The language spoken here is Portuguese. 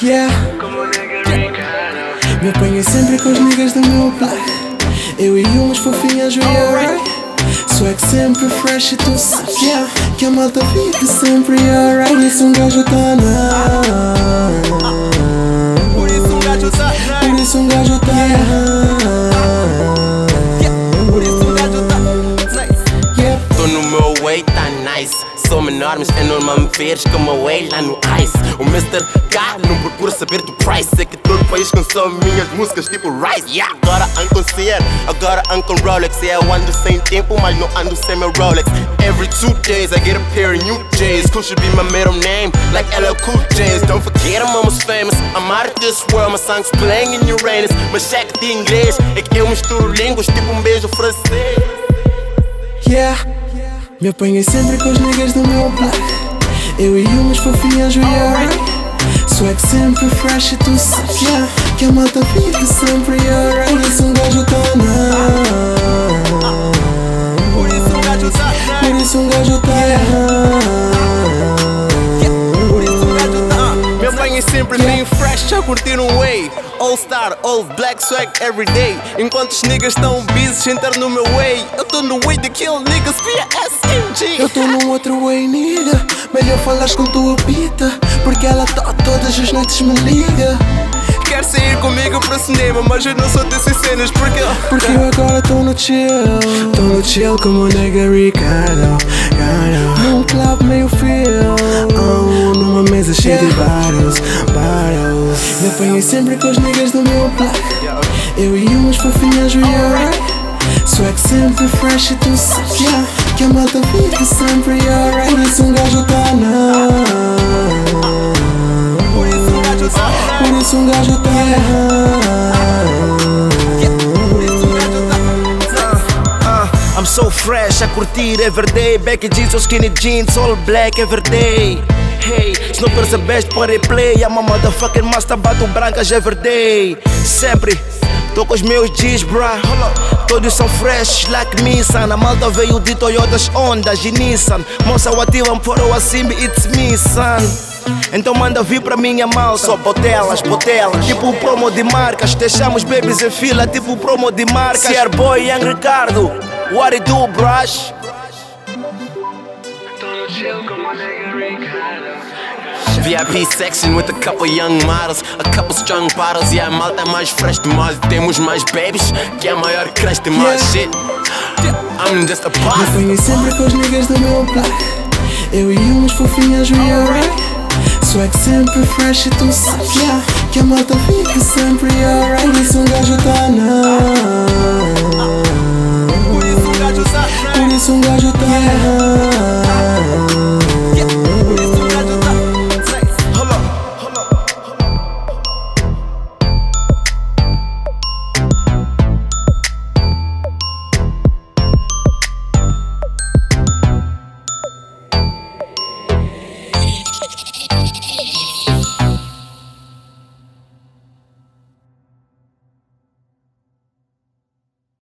Yeah. Me apanhei sempre com os niggas do meu pai. Eu e umas fofinhas, we alright. Swag sempre fresh e tu sabes yeah. Que a malta vive sempre alright. Por isso um gajo tá na. Sou menor, mas é normal me veres como a way lá no ice. O Mr. K não procura saber do price. Sei que todo país consome minhas músicas tipo Rice yeah. Agora ando com agora ando com Rolex. Yeah, eu ando sem tempo, mas não ando sem meu Rolex. Every two days I get a pair of new J's. Cool should be my middle name, like LL Cool J's. Don't forget I'm almost famous. I'm out of this world, my songs playing in Uranus. Mas cheque de inglês, é que eu misturo línguas Tipo um beijo francês. Yeah. Me apanhei sempre com os niggas do meu block. Eu e umas fofinhas, we alright. Swag sempre fresh e tu sabes yeah. Que a malta vive sempre alright. Por isso um gajo tá na. Por isso um gajo tá Por É sempre bem fresh a curtir um way All star, all black swag every day Enquanto os niggas estão busy entrar no meu way Eu tô no way de kill niggas via SMG Eu tô num outro way, nigga. Melhor falares com tua pita. Porque ela tá todas as noites me liga. Quer sair comigo pro cinema Mas eu não sou dessas cenas porque Porque eu agora tô no chill. Tô no chill como o nigga Ricardo. Ricardo. Num club meio frio. Mesa cheia de bottles. Bottles. Me apanhei sempre com os niggas do meu block. Eu e umas fofinhas, we alright. Swag sempre fresh e tu sabes yeah. Que a malta vive sempre alright. Por isso um gajo tá na. Por isso um gajo tá tá gajo tá I'm so fresh, a curtir everyday Baggy jeans ou skinny jeans, all black everyday Hey, se não percebeste para replay I'm a motherfucking master, bato brancas everyday Sempre, tô com os meus G's, bruh. Todos são fresh, like me, son A malta veio de Toyotas, Hondas e Nissan. Moça, o ativam for o Simbi, it's me, son. Então manda vir pra minha malta Só botelas, botelas. Tipo promo de marcas Deixamos babies em fila Tipo promo de marcas. Ser boy Young Ricardo What it do, brush? VIP section with a couple young models, a couple strong bottles. Yeah, malta é mais fresh de nós. Temos mais babies, que é a maior crush de nós. Shit, I'm just a boss. Eu fui sempre com os niggas do meu pai. Eu e umas fofinhas, we alright. Swag sempre fresh e tu sabes yeah, que a malta fica sempre alright. Por isso um gajo tá na. Por isso um gajo tá na.